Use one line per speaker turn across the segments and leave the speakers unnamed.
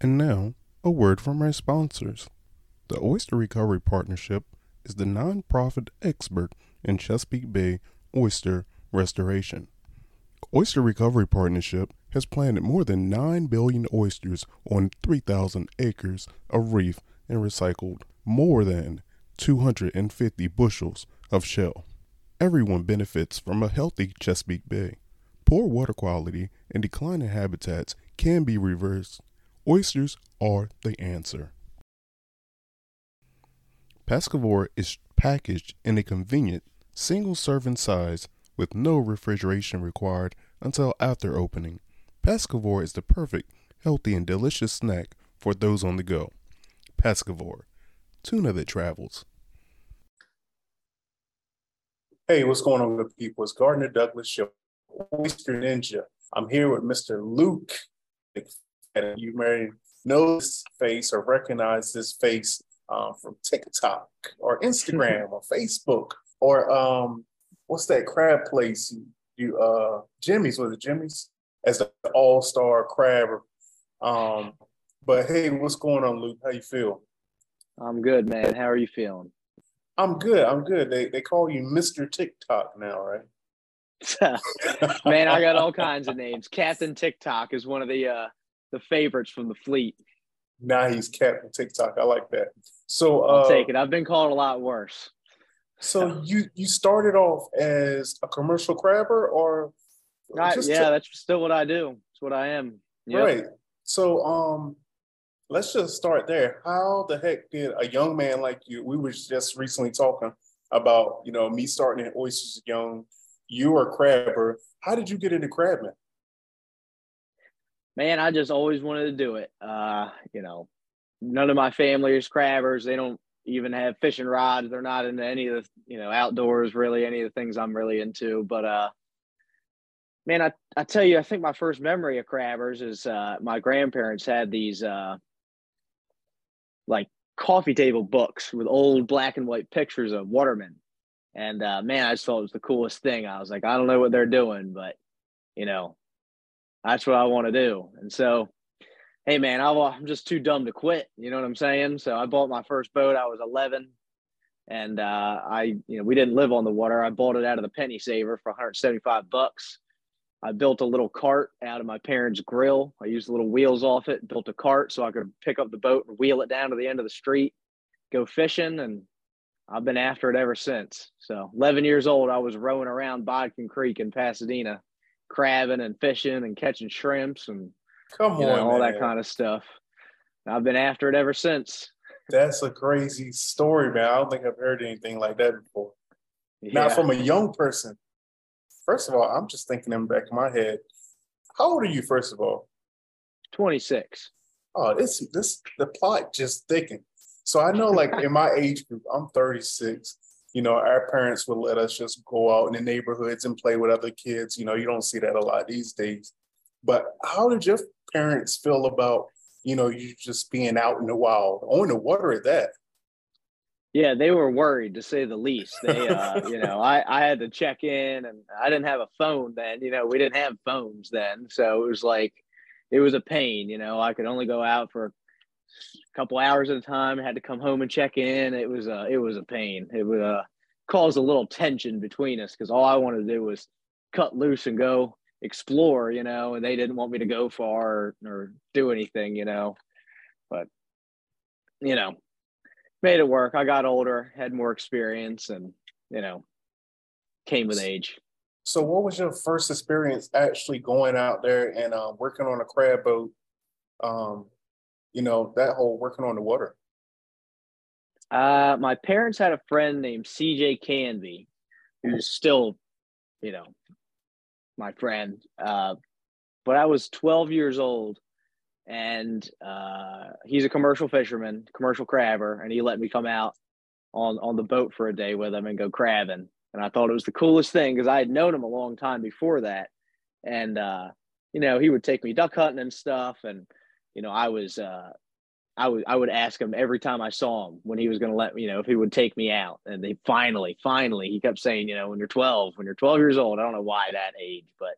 And now, a word from our sponsors. The Oyster Recovery Partnership is the nonprofit expert in Chesapeake Bay oyster restoration. Oyster Recovery Partnership has planted more than 9 billion oysters on 3,000 acres of reef and recycled more than 250 bushels of shell. Everyone benefits from a healthy Chesapeake Bay. Poor water quality and declining habitats can be reversed. Oysters are the answer. Pescavore is packaged in a convenient single serving size with no refrigeration required until after opening. Pescavore is the perfect, healthy, and delicious snack for those on the go. Pescavore, tuna that travels.
Hey, what's going on, good people? It's Gardner Douglas, your Oyster Ninja. I'm here with Mr. Luke. And you may know this face or recognize this face um, from TikTok or Instagram or Facebook or um, what's that crab place? You, you uh, Jimmy's was it Jimmy's as the All Star crab. Um, but hey, what's going on, Luke? How you feel?
I'm good, man. How are you feeling?
I'm good. I'm good. They they call you Mr. TikTok now, right?
man, I got all kinds of names. Captain TikTok is one of the uh the favorites from the fleet.
Now he's Captain TikTok. I like that. So
I'll
uh,
take it. I've been called a lot worse.
So you you started off as a commercial crabber, or
Right, yeah, that's still what I do. It's what I am. Yep.
right? So um, let's just start there. How the heck did a young man like you? We were just recently talking about you know me starting in oysters young. You were a crabber. How did you get into crabbing?
Man, I just always wanted to do it. Uh, you know, none of my family is crabbers. They don't even have fishing rods. They're not into any of the, you know, outdoors really, any of the things I'm really into. But uh man, I, I tell you, I think my first memory of crabbers is uh my grandparents had these uh like coffee table books with old black and white pictures of watermen. And uh man, I just thought it was the coolest thing. I was like, I don't know what they're doing, but you know, that's what I want to do. And so hey man, I'm just too dumb to quit. You know what I'm saying? So I bought my first boat. I was 11, and uh, I, you know, we didn't live on the water. I bought it out of the penny saver for 175 bucks. I built a little cart out of my parents' grill. I used the little wheels off it, built a cart so I could pick up the boat and wheel it down to the end of the street, go fishing, and I've been after it ever since. So 11 years old, I was rowing around Bodkin Creek in Pasadena, crabbing and fishing and catching shrimps and
Come
you
on,
know, all
man.
that kind of stuff. I've been after it ever since.
That's a crazy story, man. I don't think I've heard anything like that before.
Yeah.
Now, from a young person, first of all, I'm just thinking in the back of my head. How old are you, first of all?
26.
Oh, this this the plot just thickened. So I know, like in my age group, I'm 36. You know, our parents would let us just go out in the neighborhoods and play with other kids. You know, you don't see that a lot these days. But how did your parents feel about you know you just being out in the wild on the water at that?
Yeah, they were worried to say the least. They, uh, you know, I, I had to check in and I didn't have a phone then. You know, we didn't have phones then. So it was like, it was a pain. You know, I could only go out for a couple hours at a time. I had to come home and check in. It was a, it was a pain. It would uh, cause a little tension between us because all I wanted to do was cut loose and go explore, you know, and they didn't want me to go far or, or do anything, you know. But, you know, made it work. I got older, had more experience, and you know, came with age.
So, what was your first experience actually going out there and um, working on a crab boat? Um, you know, that whole working on the water.
Uh, my parents had a friend named CJ Canby, who's still, you know, my friend. Uh, but I was 12 years old, and uh, he's a commercial fisherman, commercial crabber, and he let me come out on on the boat for a day with him and go crabbing. And I thought it was the coolest thing because I had known him a long time before that, and uh, you know he would take me duck hunting and stuff, and you know I was. Uh, I would I would ask him every time I saw him when he was going to let me, you know, if he would take me out. And they finally, finally, he kept saying, you know, when you're 12, when you're 12 years old, I don't know why that age, but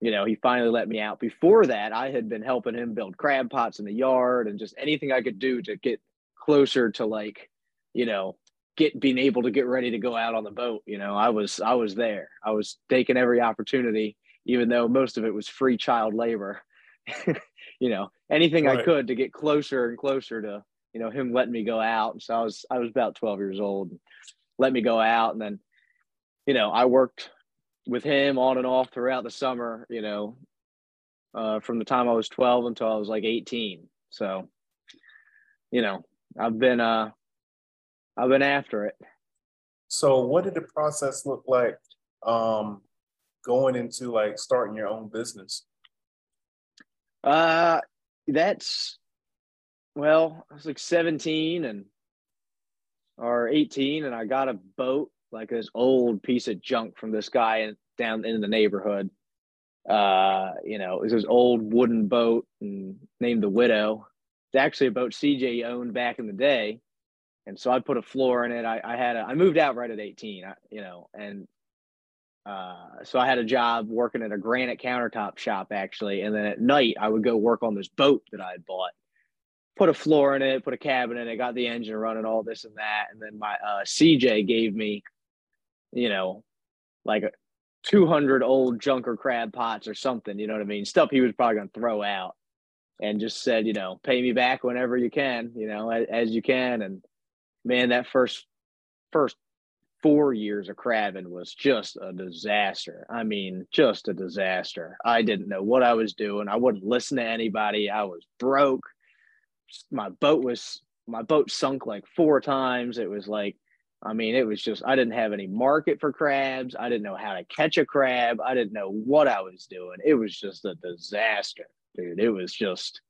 you know, he finally let me out. Before that, I had been helping him build crab pots in the yard and just anything I could do to get closer to like, you know, get being able to get ready to go out on the boat. You know, I was I was there. I was taking every opportunity, even though most of it was free child labor. you know, anything right. I could to get closer and closer to, you know, him letting me go out. And so I was I was about 12 years old. Let me go out and then, you know, I worked with him on and off throughout the summer, you know, uh, from the time I was 12 until I was like 18. So, you know, I've been, uh, I've been after it.
So what did the process look like, um, going into like starting your own business?
Uh, that's, well, I was like 17 and, or 18 and I got a boat like this old piece of junk from this guy down in the neighborhood. Uh, you know, it was this old wooden boat and named the Widow. It's actually a boat CJ owned back in the day. And so I put a floor in it. I, I had a, I moved out right at 18, I, you know, and uh, so I had a job working at a granite countertop shop actually. And then at night I would go work on this boat that I had bought put a floor in it, put a cabin in it, got the engine running, all this and that. And then my uh, CJ gave me you know, like 200 old junker crab pots or something, you know what I mean? Stuff he was probably to throw out and just said, you know, pay me back whenever you can, you know, as, as you can. And man, that first, first four years of crabbing was just a disaster. I mean, just a disaster. I didn't know what I was doing. I wouldn't listen to anybody. I was broke. My boat was, my boat sunk like four times. It was like, I mean, it was just, I didn't have any market for crabs. I didn't know how to catch a crab. I didn't know what I was doing. It was just a disaster, dude. It was just,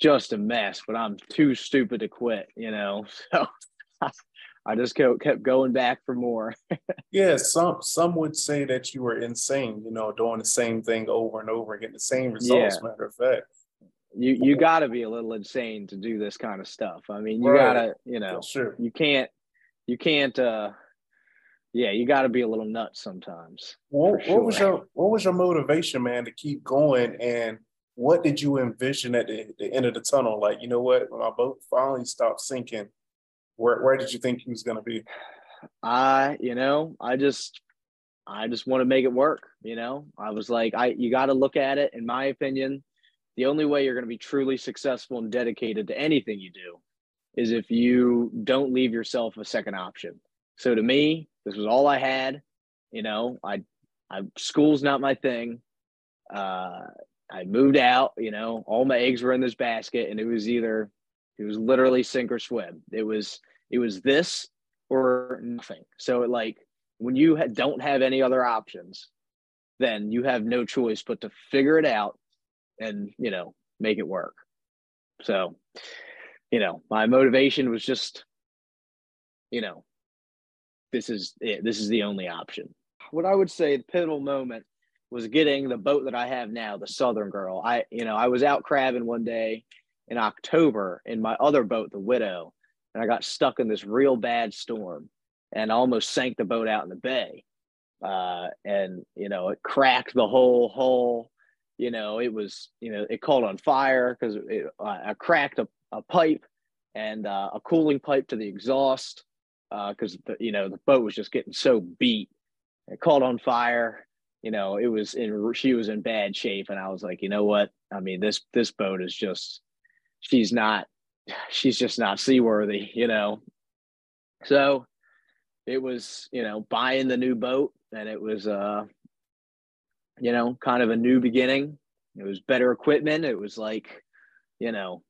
just a mess, but I'm too stupid to quit, you know? So I just kept going back for more.
yeah. Some, some would say that you were insane, you know, doing the same thing over and over, and getting the same results, yeah. matter of fact
you you got to be a little insane to do this kind of stuff. I mean, you right. got to, you know,
sure.
you can't you can't uh yeah you got to be a little nuts sometimes
what, sure. what was your what was your motivation man to keep going and what did you envision at the, the end of the tunnel like you know what when my boat finally stopped sinking where, where did you think he was going to be
i you know i just i just want to make it work you know i was like i you got to look at it in my opinion the only way you're going to be truly successful and dedicated to anything you do is if you don't leave yourself a second option. So to me, this was all I had. You know, I, I school's not my thing. Uh, I moved out. You know, all my eggs were in this basket, and it was either it was literally sink or swim. It was it was this or nothing. So like when you ha- don't have any other options, then you have no choice but to figure it out and you know make it work. So you know, my motivation was just, you know, this is it. This is the only option. What I would say the pivotal moment was getting the boat that I have now, the Southern Girl. I, you know, I was out crabbing one day in October in my other boat, the Widow, and I got stuck in this real bad storm and almost sank the boat out in the bay. Uh, and you know, it cracked the whole hull. You know, it was, you know, it caught on fire because I cracked a a pipe and uh, a cooling pipe to the exhaust because uh, you know the boat was just getting so beat. It caught on fire. You know, it was in she was in bad shape, and I was like, you know what? I mean this this boat is just she's not she's just not seaworthy. You know, so it was you know buying the new boat, and it was uh you know kind of a new beginning. It was better equipment. It was like you know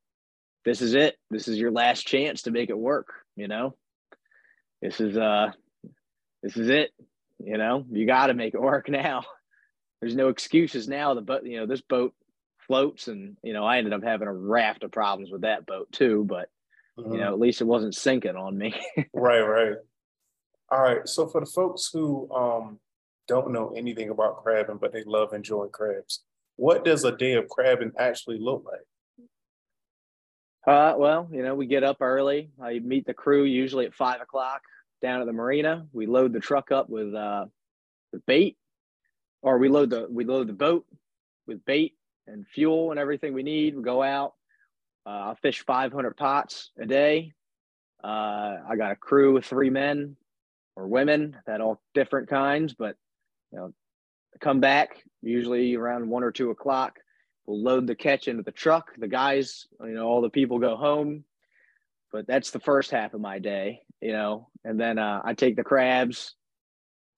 this is it. This is your last chance to make it work, you know? This is uh this is it. You know, you gotta make it work now. There's no excuses now. The boat, you know, this boat floats and you know, I ended up having a raft of problems with that boat too, but mm-hmm. you know, at least it wasn't sinking on me.
right, right. All right. So for the folks who um don't know anything about crabbing, but they love enjoying crabs, what does a day of crabbing actually look like?
Uh, well, you know, we get up early. I meet the crew usually at five o'clock down at the marina. We load the truck up with uh, the bait, or we load the we load the boat with bait and fuel and everything we need. We go out. Uh, I fish 500 pots a day. Uh, I got a crew of three men or women that all different kinds, but you know, come back usually around one or two o'clock. We'll load the catch into the truck. The guys, you know, all the people go home. But that's the first half of my day, you know. And then uh, I take the crabs,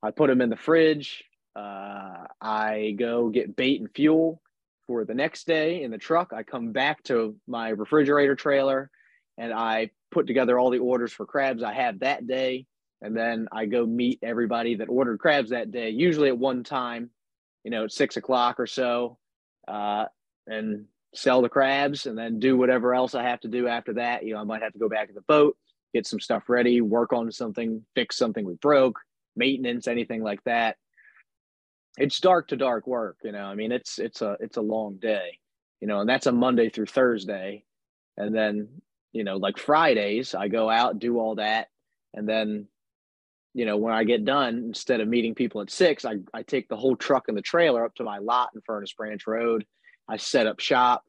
I put them in the fridge. Uh, I go get bait and fuel for the next day in the truck. I come back to my refrigerator trailer and I put together all the orders for crabs I have that day. And then I go meet everybody that ordered crabs that day, usually at one time, you know, at six o'clock or so, uh, and sell the crabs and then do whatever else I have to do after that. You know, I might have to go back to the boat, get some stuff ready, work on something, fix something we broke, maintenance, anything like that. It's dark to dark work, you know. I mean, it's it's a it's a long day, you know, and that's a Monday through Thursday. And then, you know, like Fridays, I go out, do all that, and then you know, when I get done, instead of meeting people at six, I, I take the whole truck and the trailer up to my lot in Furnace Branch Road. I set up shop.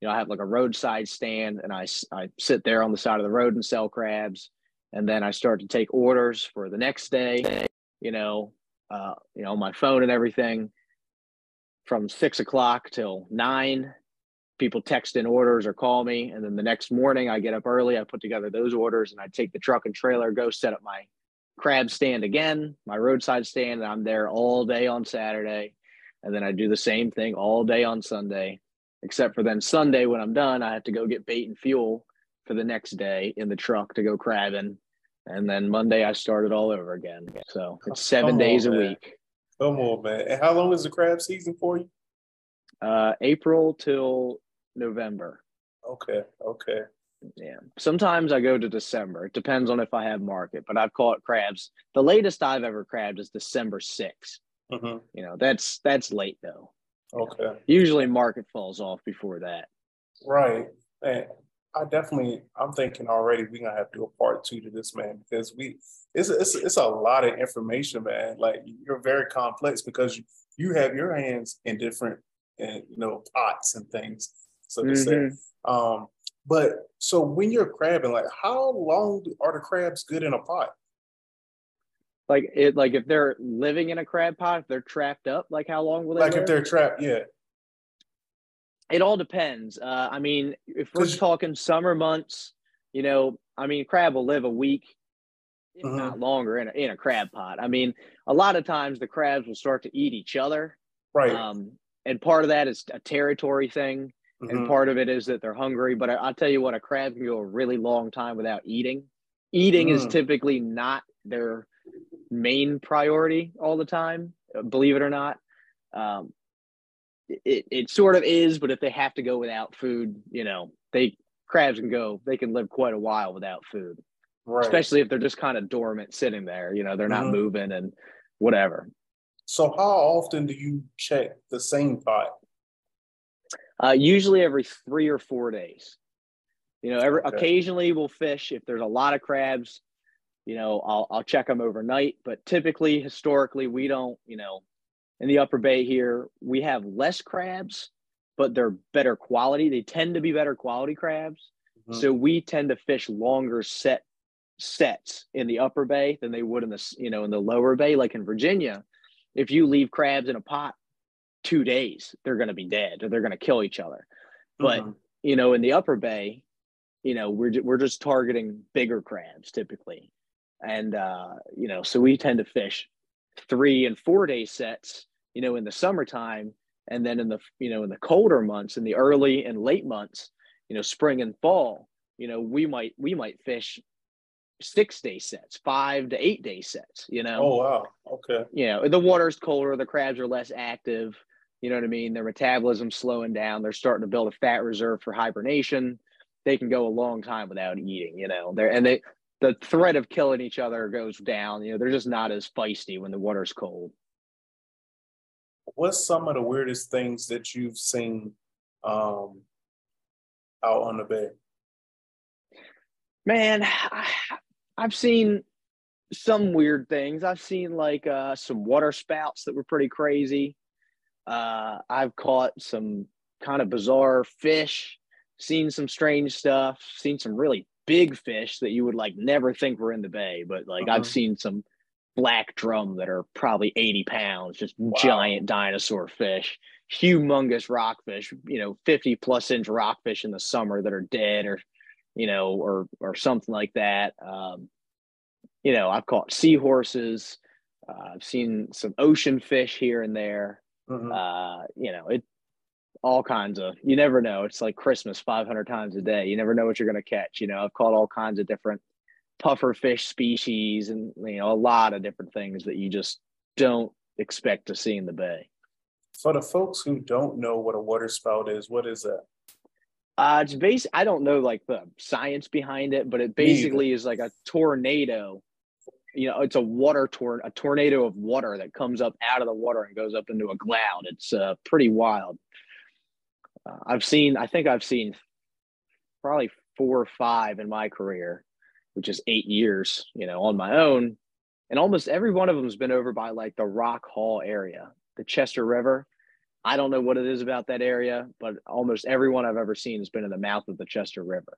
You know, I have like a roadside stand and I, I sit there on the side of the road and sell crabs. And then I start to take orders for the next day, you know, uh, you know, my phone and everything from six o'clock till nine. People text in orders or call me. And then the next morning I get up early, I put together those orders and I take the truck and trailer, go set up my crab stand again, my roadside stand. And I'm there all day on Saturday. And then I do the same thing all day on Sunday, except for then Sunday when I'm done, I have to go get bait and fuel for the next day in the truck to go crabbing. And then Monday I started all over again. So it's seven Come days on, a week.
Come on, man. And how long is the crab season for you?
Uh, April till November.
Okay. Okay.
Yeah. Sometimes I go to December. It depends on if I have market, but I've caught crabs. The latest I've ever crabbed is December 6th. Mm-hmm. You know, that's that's late though.
Okay.
Usually market falls off before that.
Right. I definitely I'm thinking already we're gonna have to do a part two to this man because we it's it's it's a lot of information, man. Like you're very complex because you, you have your hands in different and you know pots and things, so to mm-hmm. say. Um, but so when you're crabbing, like how long are the crabs good in a pot?
Like it, like if they're living in a crab pot, if they're trapped up, like how long will they?
Like
live?
if they're trapped, yeah.
It all depends. Uh, I mean, if we're talking summer months, you know, I mean, crab will live a week, if mm-hmm. not longer, in a, in a crab pot. I mean, a lot of times the crabs will start to eat each other.
Right.
Um, and part of that is a territory thing. Mm-hmm. And part of it is that they're hungry. But I, will tell you what, a crab can go a really long time without eating. Eating mm. is typically not their main priority all the time, believe it or not. Um, it, it sort of is, but if they have to go without food, you know, they crabs can go, they can live quite a while without food. Right. Especially if they're just kind of dormant sitting there, you know, they're not mm-hmm. moving and whatever.
So how often do you check the same pot?
Uh, usually every three or four days. You know, every okay. occasionally we'll fish if there's a lot of crabs. You know, I'll I'll check them overnight, but typically, historically, we don't. You know, in the Upper Bay here, we have less crabs, but they're better quality. They tend to be better quality crabs, mm-hmm. so we tend to fish longer set sets in the Upper Bay than they would in the you know in the Lower Bay. Like in Virginia, if you leave crabs in a pot two days they're going to be dead or they're going to kill each other but mm-hmm. you know in the upper bay you know we're we're just targeting bigger crabs typically and uh you know so we tend to fish three and four day sets you know in the summertime and then in the you know in the colder months in the early and late months you know spring and fall you know we might we might fish six day sets five to eight day sets you know
oh wow okay
you know the water's colder the crabs are less active you know what I mean? Their metabolism's slowing down. They're starting to build a fat reserve for hibernation. They can go a long time without eating, you know. They're and they the threat of killing each other goes down. You know, they're just not as feisty when the water's cold.
What's some of the weirdest things that you've seen um, out on the bay?
Man, I, I've seen some weird things. I've seen like uh, some water spouts that were pretty crazy. Uh, I've caught some kind of bizarre fish, seen some strange stuff, seen some really big fish that you would like never think were in the bay, but like uh-huh. I've seen some black drum that are probably 80 pounds, just wow. giant dinosaur fish, humongous rockfish, you know, 50 plus inch rockfish in the summer that are dead or, you know, or, or something like that. Um, you know, I've caught seahorses. Uh, I've seen some ocean fish here and there. Mm-hmm. Uh, you know, it all kinds of. You never know. It's like Christmas 500 times a day. You never know what you're going to catch. You know, I've caught all kinds of different puffer fish species and you know a lot of different things that you just don't expect to see in the bay.
For the folks who don't know what a water spout is, what is that?
Uh, it's base. I don't know like the science behind it, but it basically is like a tornado you know it's a water tor- a tornado of water that comes up out of the water and goes up into a cloud it's uh, pretty wild uh, i've seen i think i've seen probably four or five in my career which is eight years you know on my own and almost every one of them has been over by like the rock hall area the chester river i don't know what it is about that area but almost everyone i've ever seen has been in the mouth of the chester river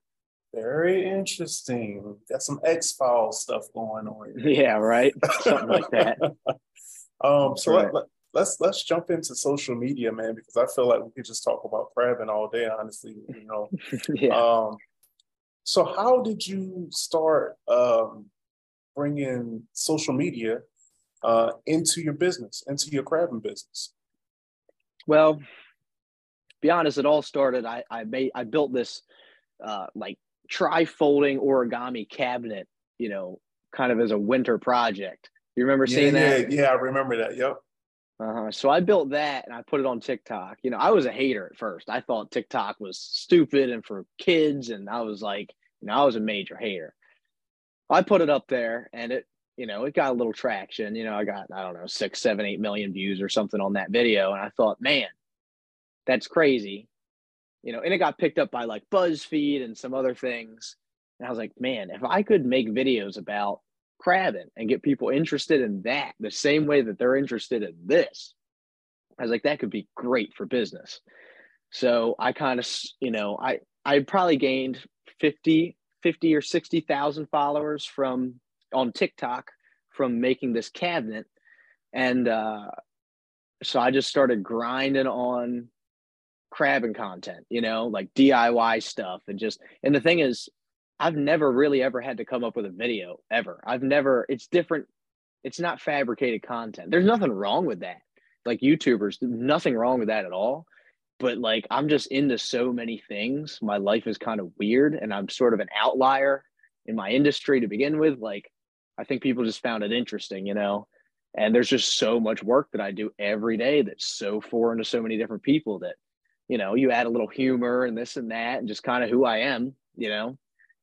very interesting. Got some X Files stuff going on.
Yeah, right. Something like that.
um, so right. let, let's let's jump into social media, man, because I feel like we could just talk about crabbing all day. Honestly, you know. yeah. Um, so how did you start um, bringing social media uh, into your business, into your crabbing business?
Well, be honest, it all started. I I made I built this uh, like tri-folding origami cabinet, you know, kind of as a winter project. You remember
yeah,
seeing
that? Yeah, yeah, I remember that. Yep.
Uh-huh. So I built that and I put it on TikTok. You know, I was a hater at first. I thought TikTok was stupid and for kids, and I was like, you know, I was a major hater. I put it up there and it, you know, it got a little traction. You know, I got, I don't know, six, seven, eight million views or something on that video. And I thought, man, that's crazy you know, and it got picked up by like BuzzFeed and some other things. And I was like, man, if I could make videos about crabbing and get people interested in that the same way that they're interested in this, I was like, that could be great for business. So I kind of, you know, I I probably gained 50, 50 or 60,000 followers from on TikTok from making this cabinet. And uh, so I just started grinding on crabbing content, you know, like DIY stuff and just and the thing is I've never really ever had to come up with a video ever. I've never it's different it's not fabricated content. There's nothing wrong with that. Like YouTubers, nothing wrong with that at all. But like I'm just into so many things. My life is kind of weird and I'm sort of an outlier in my industry to begin with. Like I think people just found it interesting, you know. And there's just so much work that I do every day that's so foreign to so many different people that you know, you add a little humor and this and that, and just kind of who I am, you know,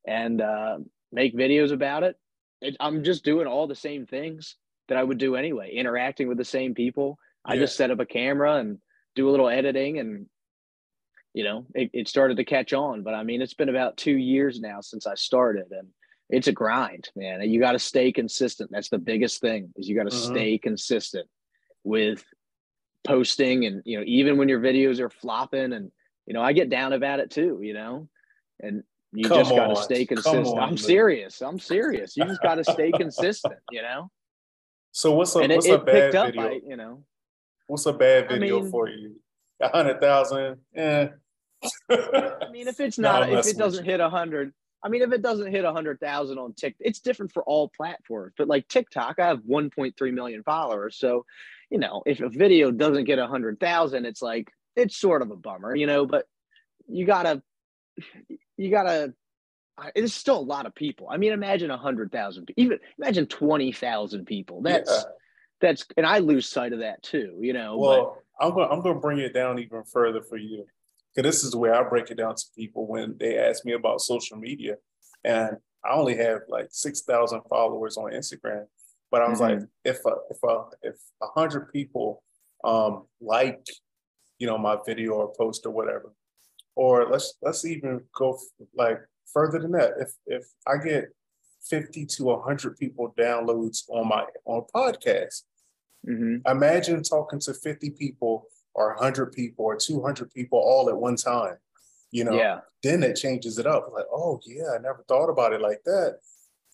and uh, make videos about it. it. I'm just doing all the same things that I would do anyway, interacting with the same people. I just set up a camera and do a little editing, and you know, it, it started to catch on. But I mean, it's been about two years now since I started, and it's a grind, man. You got to stay consistent. That's the biggest thing is you got to uh-huh. stay consistent with posting and you know even when your videos are flopping and you know I get down about it too you know and you Come just got to stay consistent. on, I'm serious. I'm serious. You just got to stay consistent you know?
So what's a
and
what's
it,
a bad
video?
by,
you know.
What's a bad video I mean, for you? A hundred thousand? Yeah
I mean if it's not if it doesn't hit a hundred I mean, if it doesn't hit a hundred thousand on TikTok, it's different for all platforms. But like TikTok, I have 1.3 million followers, so you know, if a video doesn't get a hundred thousand, it's like it's sort of a bummer, you know. But you gotta, you gotta. It's still a lot of people. I mean, imagine a hundred thousand, even imagine twenty thousand people. That's yeah. that's, and I lose sight of that too, you know.
Well, but, I'm going. I'm going to bring it down even further for you, because this is the way I break it down to people when they ask me about social media, and I only have like six thousand followers on Instagram, but I was mm-hmm. like, if a, if a, if a hundred people um, like, you know, my video or post or whatever, or let's let's even go f- like further than that. If if I get fifty to hundred people downloads on my on podcast, mm-hmm. imagine talking to fifty people or 100 people or 200 people all at one time. You know,
Yeah.
then it changes it up. Like, oh yeah, I never thought about it like that.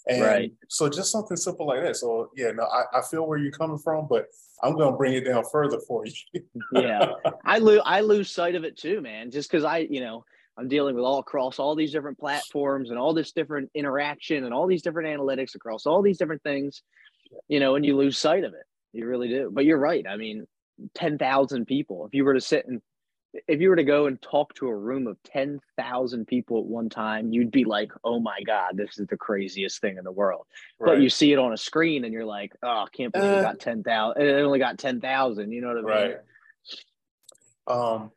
And
Right.
so just something simple like that. So yeah, no, I, I feel where you're coming from, but I'm gonna bring it down further for you.
Yeah. I lose I lose sight of it too, man. Just because I, you know, I'm dealing with all across all these different platforms and all this different interaction and all these different analytics across all these different things, you know, and you lose sight of it. You really do. But you're right. I mean, ten thousand people. If you were to sit and if you were to go and talk to a room of 10,000 people at one time, you'd be like, oh my God, this is the craziest thing in the world. But you see it on a screen and you're like, oh, I can't believe it
Uh,
got 10,000. It only got 10,000. You know what I mean?
right. Um,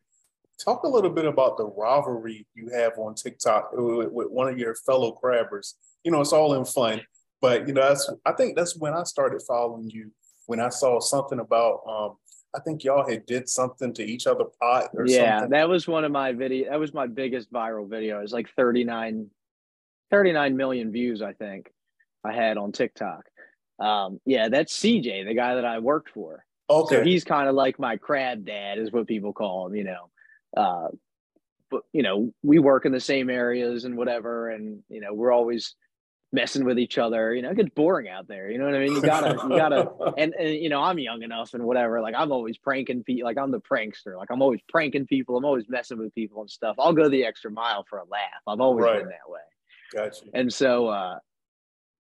talk a little bit about the rivalry you have on TikTok with, with one of your fellow crabbers. You know, it's all in fun, but you know, that's I think that's when I started following you. When I saw something about, um, I think y'all had did something to each other pot or something.
yeah
something.
that was one of my video that was my biggest viral video it was like 39 39 million views i think i had on tiktok um yeah that's cj the guy that i worked for
okay.
so he's kind of like my crab dad is what people call him you know uh but you know we work in the same areas and whatever and you know we're always messing with each other you know it gets boring out there you know what i mean you gotta you gotta and, and you know i'm young enough and whatever like i'm always pranking people like i'm the prankster like i'm always pranking people i'm always messing with people and stuff i'll go the extra mile for a laugh i've always
Right.
been that way
Gotcha.
and so uh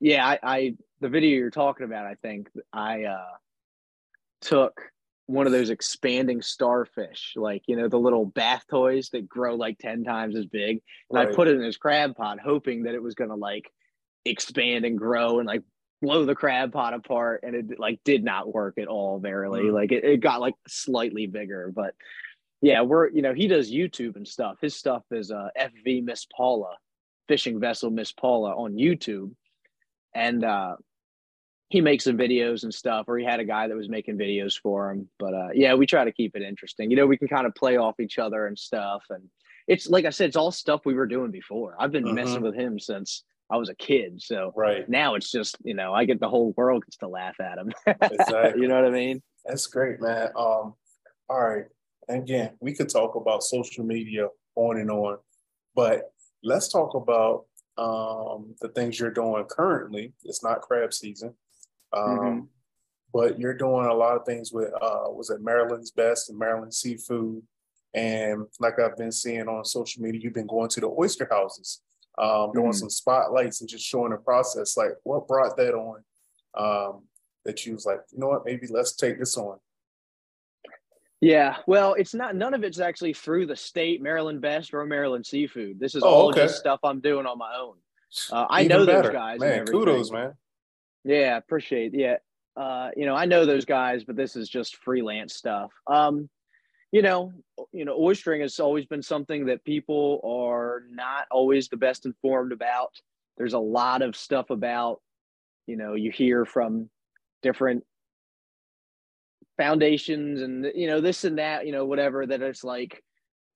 yeah I, I the video you're talking about i think i uh took one of those expanding starfish like you know the little bath toys that grow like 10 times as big and i put it in his crab pot hoping that it was going to like expand and grow and like blow the crab pot apart and it like did not work at all verily.
Mm.
like it, it got like slightly bigger but yeah we're you know he does youtube and stuff. His stuff is uh fv miss paula fishing vessel miss paula on youtube. And uh he makes some videos and stuff or he had a guy that was making videos for him. But uh yeah we try to keep it interesting. You know we can kind of play off each other and stuff and it's like i said it's all stuff we were doing before. I've been messing
Mhm.
with him since i was a kid so
Right.
now it's just you know i get the whole world gets to laugh at him
Exactly.
you know what i mean
That's great, man. Um, all right. Again, we could talk about social media on and on, but let's talk about um, the things you're doing currently. It's not crab season, um,
Mhm.
but you're doing a lot of things with uh, was it Maryland's Best and Maryland Seafood, and like I've been seeing on social media, you've been going to the oyster houses, um, doing
Mhm.
some spotlights and just showing the process. Like, what brought that on? Um, that you was like, you know what, maybe let's take this on.
Yeah, well, it's not none of it's actually through the state Maryland Best or Maryland Seafood. This is
Oh,
all
okay.
just stuff I'm doing on my own. Uh, I
Even
know those guys.
Man, kudos, man.
Yeah, appreciate. Yeah, uh, you know, I know those guys, but this is just freelance stuff. Um, you know, you know, oystering has always been something that people are not always the best informed about. There's a lot of stuff about, you know, you hear from different foundations and you know this and that, you know, whatever that it's like,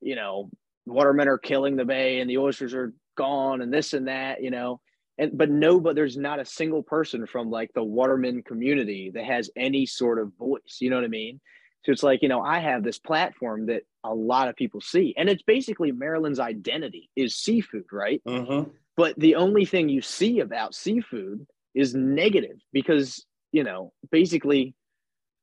you know, watermen are killing the bay and the oysters are gone and this and that, you know and but no but there's not a single person from like the watermen community that has any sort of voice you know what i mean so it's like you know i have this platform that a lot of people see and it's basically maryland's identity is seafood right
Mm-hmm.
but the only thing you see about seafood is negative because you know basically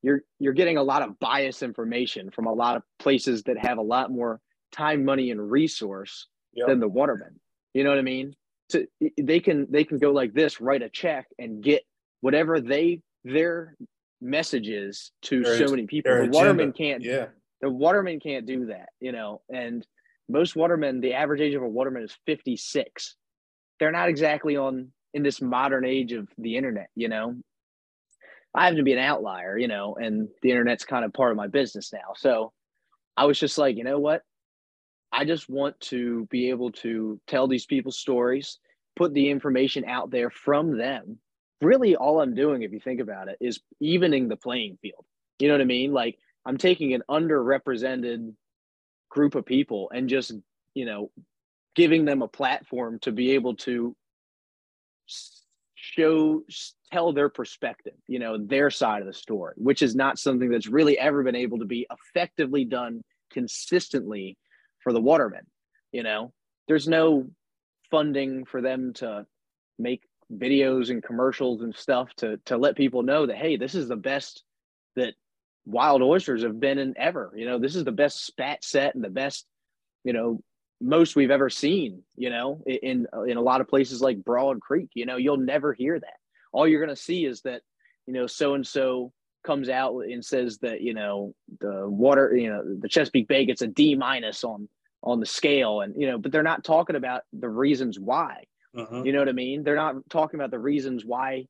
you're you're getting a lot of bias information from a lot of places that have a lot more time money and resource
Yep.
than the watermen you know what i mean so they can they can go like this write a check and get whatever they their message is to
Their-
so many people the watermen can't
Yeah.
the watermen can't do that, you know. And most watermen, the average age of a waterman is 56. They're not exactly on in this modern age of the internet, you know. I happen to be an outlier, you know, and the internet's kind of part of my business now. So I was just like, you know what? I just want to be able to tell these people stories, put the information out there from them. Really, all I'm doing, if you think about it, is evening the playing field. You know what I mean? Like, I'm taking an underrepresented group of people and just, you know, giving them a platform to be able to show tell their perspective, you know, their side of the story, which is not something that's really ever been able to be effectively done consistently for the watermen. You know, there's no funding for them to make videos and commercials and stuff to to let people know that hey, this is the best that wild oysters have been in ever. You know, this is the best spat set and the best, you know, most we've ever seen. You know, in in a lot of places like Broad Creek. You know, you'll never hear that. All you're going to see is that, you know, so and so comes out and says that you know the water, you know, the Chesapeake Bay gets a D minus on on the scale, and you know, but they're not talking about the reasons why. Uh-huh. You know what I mean? They're not talking about the reasons why,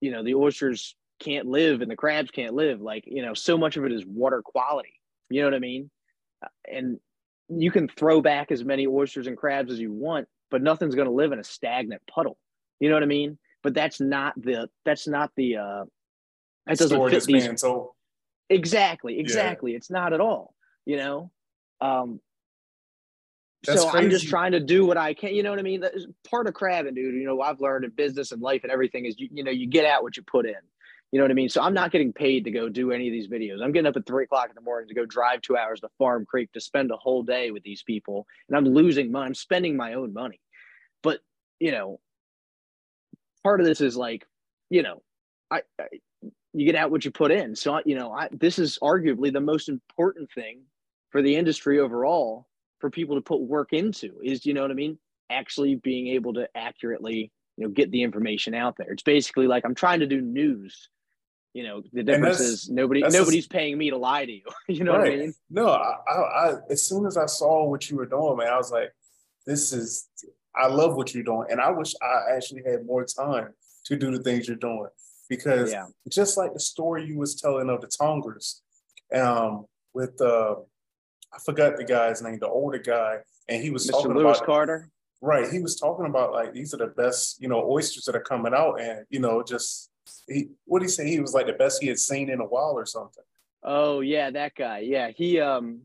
you know, the oysters can't live and the crabs can't live. Like, you know, so much of it is water quality. You know what I mean? Uh, and you can throw back as many oysters and crabs as you want, but nothing's going to live in a stagnant puddle. You know what I mean? But that's not the that's not the uh that doesn't Story fit these. So exactly, exactly. Yeah. It's not at all. You know, um, that's so crazy. I'm just trying to do what I can. You know what I mean? That's part of crabbing, dude. You know, I've learned in business and life and everything is you, you know, you get out what you put in. You know what I mean? So I'm not getting paid to go do any of these videos. I'm getting up at three o'clock in the morning to go drive two hours to Farm Creek to spend a whole day with these people, and I'm losing money. I'm spending my own money. But you know, part of this is like, you know, I, I you get out what you put in. So you know, I, this is arguably the most important thing for the industry overall for people to put work into. Is you know what I mean? Actually being able to accurately you know get the information out there. It's basically like I'm trying to do news you know the difference is nobody nobody's paying me to lie to you you know right. what i mean
no I, I, I, as soon as i saw what you were doing man i was like this is i love what you're doing and i wish i actually had more time to do the things you're doing because yeah. just like the story you was telling of the tongers um with uh i forgot the guy's name the older guy and he was
Mr.
talking
Lewis
about
Carter
right he was talking about like these are the best you know oysters that are coming out and you know just he what did he say? He was like the best he had seen in a while or something.
Oh yeah, that guy. Yeah, he um,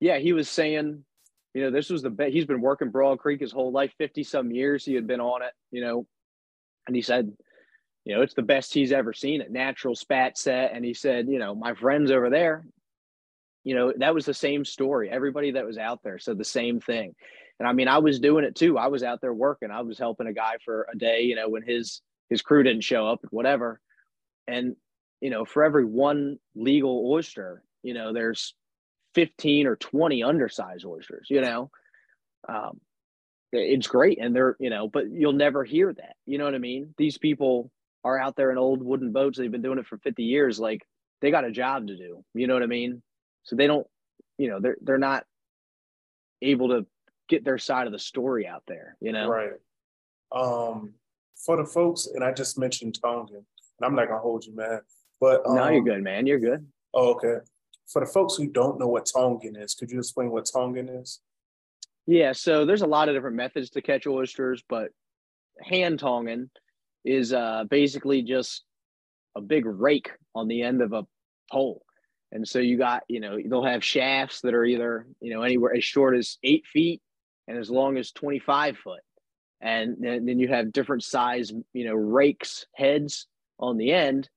yeah, he was saying, you know, this was the best. He's been working Broad Creek his whole life, fifty some years. He had been on it, you know, and he said, you know, it's the best he's ever seen it. Natural spat set, and he said, you know, my friends over there, you know, that was the same story. Everybody that was out there said the same thing. And I mean, I was doing it too. I was out there working. I was helping a guy for a day, you know, when his his crew didn't show up, whatever. And, you know, for every one legal oyster, you know, there's 15 or 20 undersized oysters, you know. Um, it's great. And they're, you know, but you'll never hear that. You know what I mean? These people are out there in old wooden boats. They've been doing it for 50 years. Like they got a job to do. You know what I mean? So they don't, you know, they're they're not able to get their side of the story out there, you know?
Right. Um, for the folks, and I just mentioned tonging, and I'm not gonna hold you, man. But
um, no, you're good, man. You're good.
Oh, okay. For the folks who don't know what tonging is, could you explain what tonging is?
Yeah, so there's a lot of different methods to catch oysters, but hand tonging is uh, basically just a big rake on the end of a pole. And so you got, you know, they'll have shafts that are either, you know, anywhere as short as eight feet and as long as 25 foot. And then you have different size you know rakes heads on the end.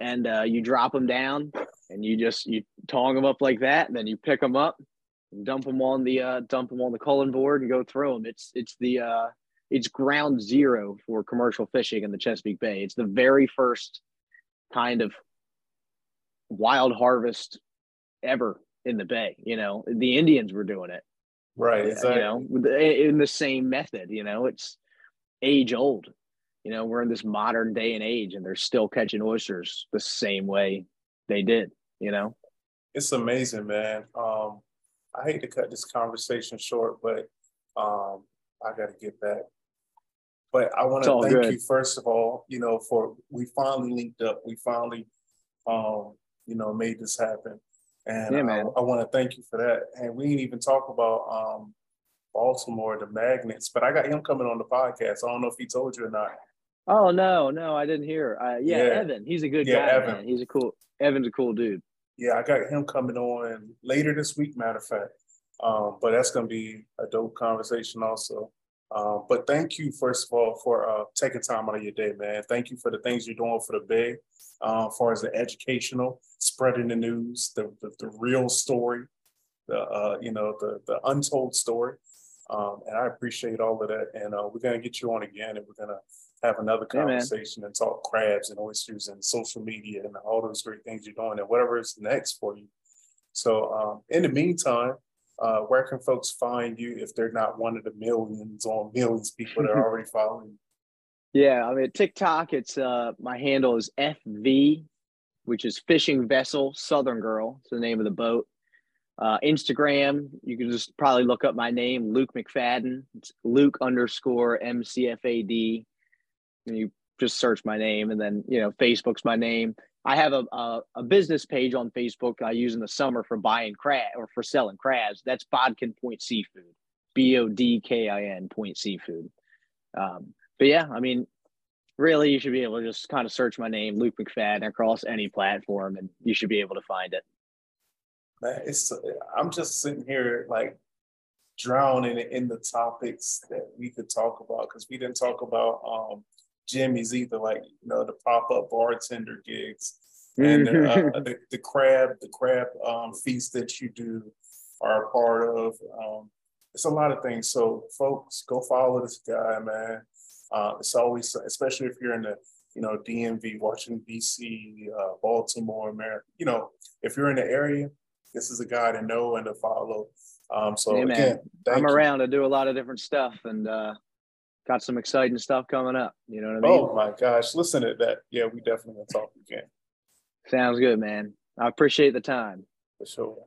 And uh, you drop them down and you just you tong them up like that. And then you pick them up and dump them on the uh, dump them on the culling board and go throw them it's it's the uh, it's ground zero for commercial fishing in the chesapeake bay. It's the very first kind of wild harvest ever in the bay you know the indians were doing it.
Right exactly.
you know in the same method you know it's age old. You know we're in this modern day and age and they're still catching oysters the same way they did you know?
It's amazing man. Um i hate to cut this conversation short but um i gotta get back. But i want to thank good. you first of all you know for we finally linked up. We finally um you know made this happen and yeah. I, I want to thank you for that. And we didn't even talk about um, Baltimore, the Magnets, but I got him coming on the podcast. I don't know if he told you or not.
Oh no, no, I didn't hear. Uh, yeah, yeah, Evan, he's a good yeah, guy. Evan. Man. He's a cool. Evan's a cool dude.
Yeah, I got him coming on later this week. Matter of fact, um, but that's gonna be a dope conversation also. Uh, but thank you, first of all, for uh, taking time out of your day, man. Thank you for the things you're doing for the Bay, uh, as far as the educational, spreading the news, the, the, the real story, the uh, you know the the untold story. Um, and I appreciate all of that. And uh, we're gonna get you on again, and we're gonna have another conversation yeah, and talk crabs and oysters and social media and all those great things you're doing and whatever is next for you. So um, in the meantime, uh, where can folks find you if they're not one of the millions or millions people that are already following you?
Yeah, I mean TikTok. It's uh my handle is FV, which is Fishing Vessel Southern Girl. It's the name of the boat. Uh, Instagram, you can just probably look up my name, Luke McFadden. It's Luke underscore MCFAD. And you just search my name, and then you know Facebook's my name. I have a, a, a business page on Facebook I use in the summer for buying crab or for selling crabs. That's Bodkin Point Seafood, B O D K I N Point Seafood. Um, but yeah, I mean, really, you should be able to just kind of search my name, Luke McFadden, across any platform, and you should be able to find it.
Man, it's I'm just sitting here like drowning in the topics that we could talk about because we didn't talk about um, Jimmy's either, like you know the pop up bartender gigs and uh, the, the crab the crab um, feast that you do are a part of. Um, it's a lot of things. So folks, go follow this guy, man. Uh, it's always, especially if you're in the you know DMV, Washington D.C., uh, Baltimore, America. You know, if you're in the area, this is a guy to know and to follow. Um, so hey, again,
I'm
you.
around I do a lot of different stuff, and uh, got some exciting stuff coming up. You know what I mean?
Oh my gosh, listen to that. Yeah, we definitely gonna talk again.
Sounds good, man. I appreciate the time.
For sure.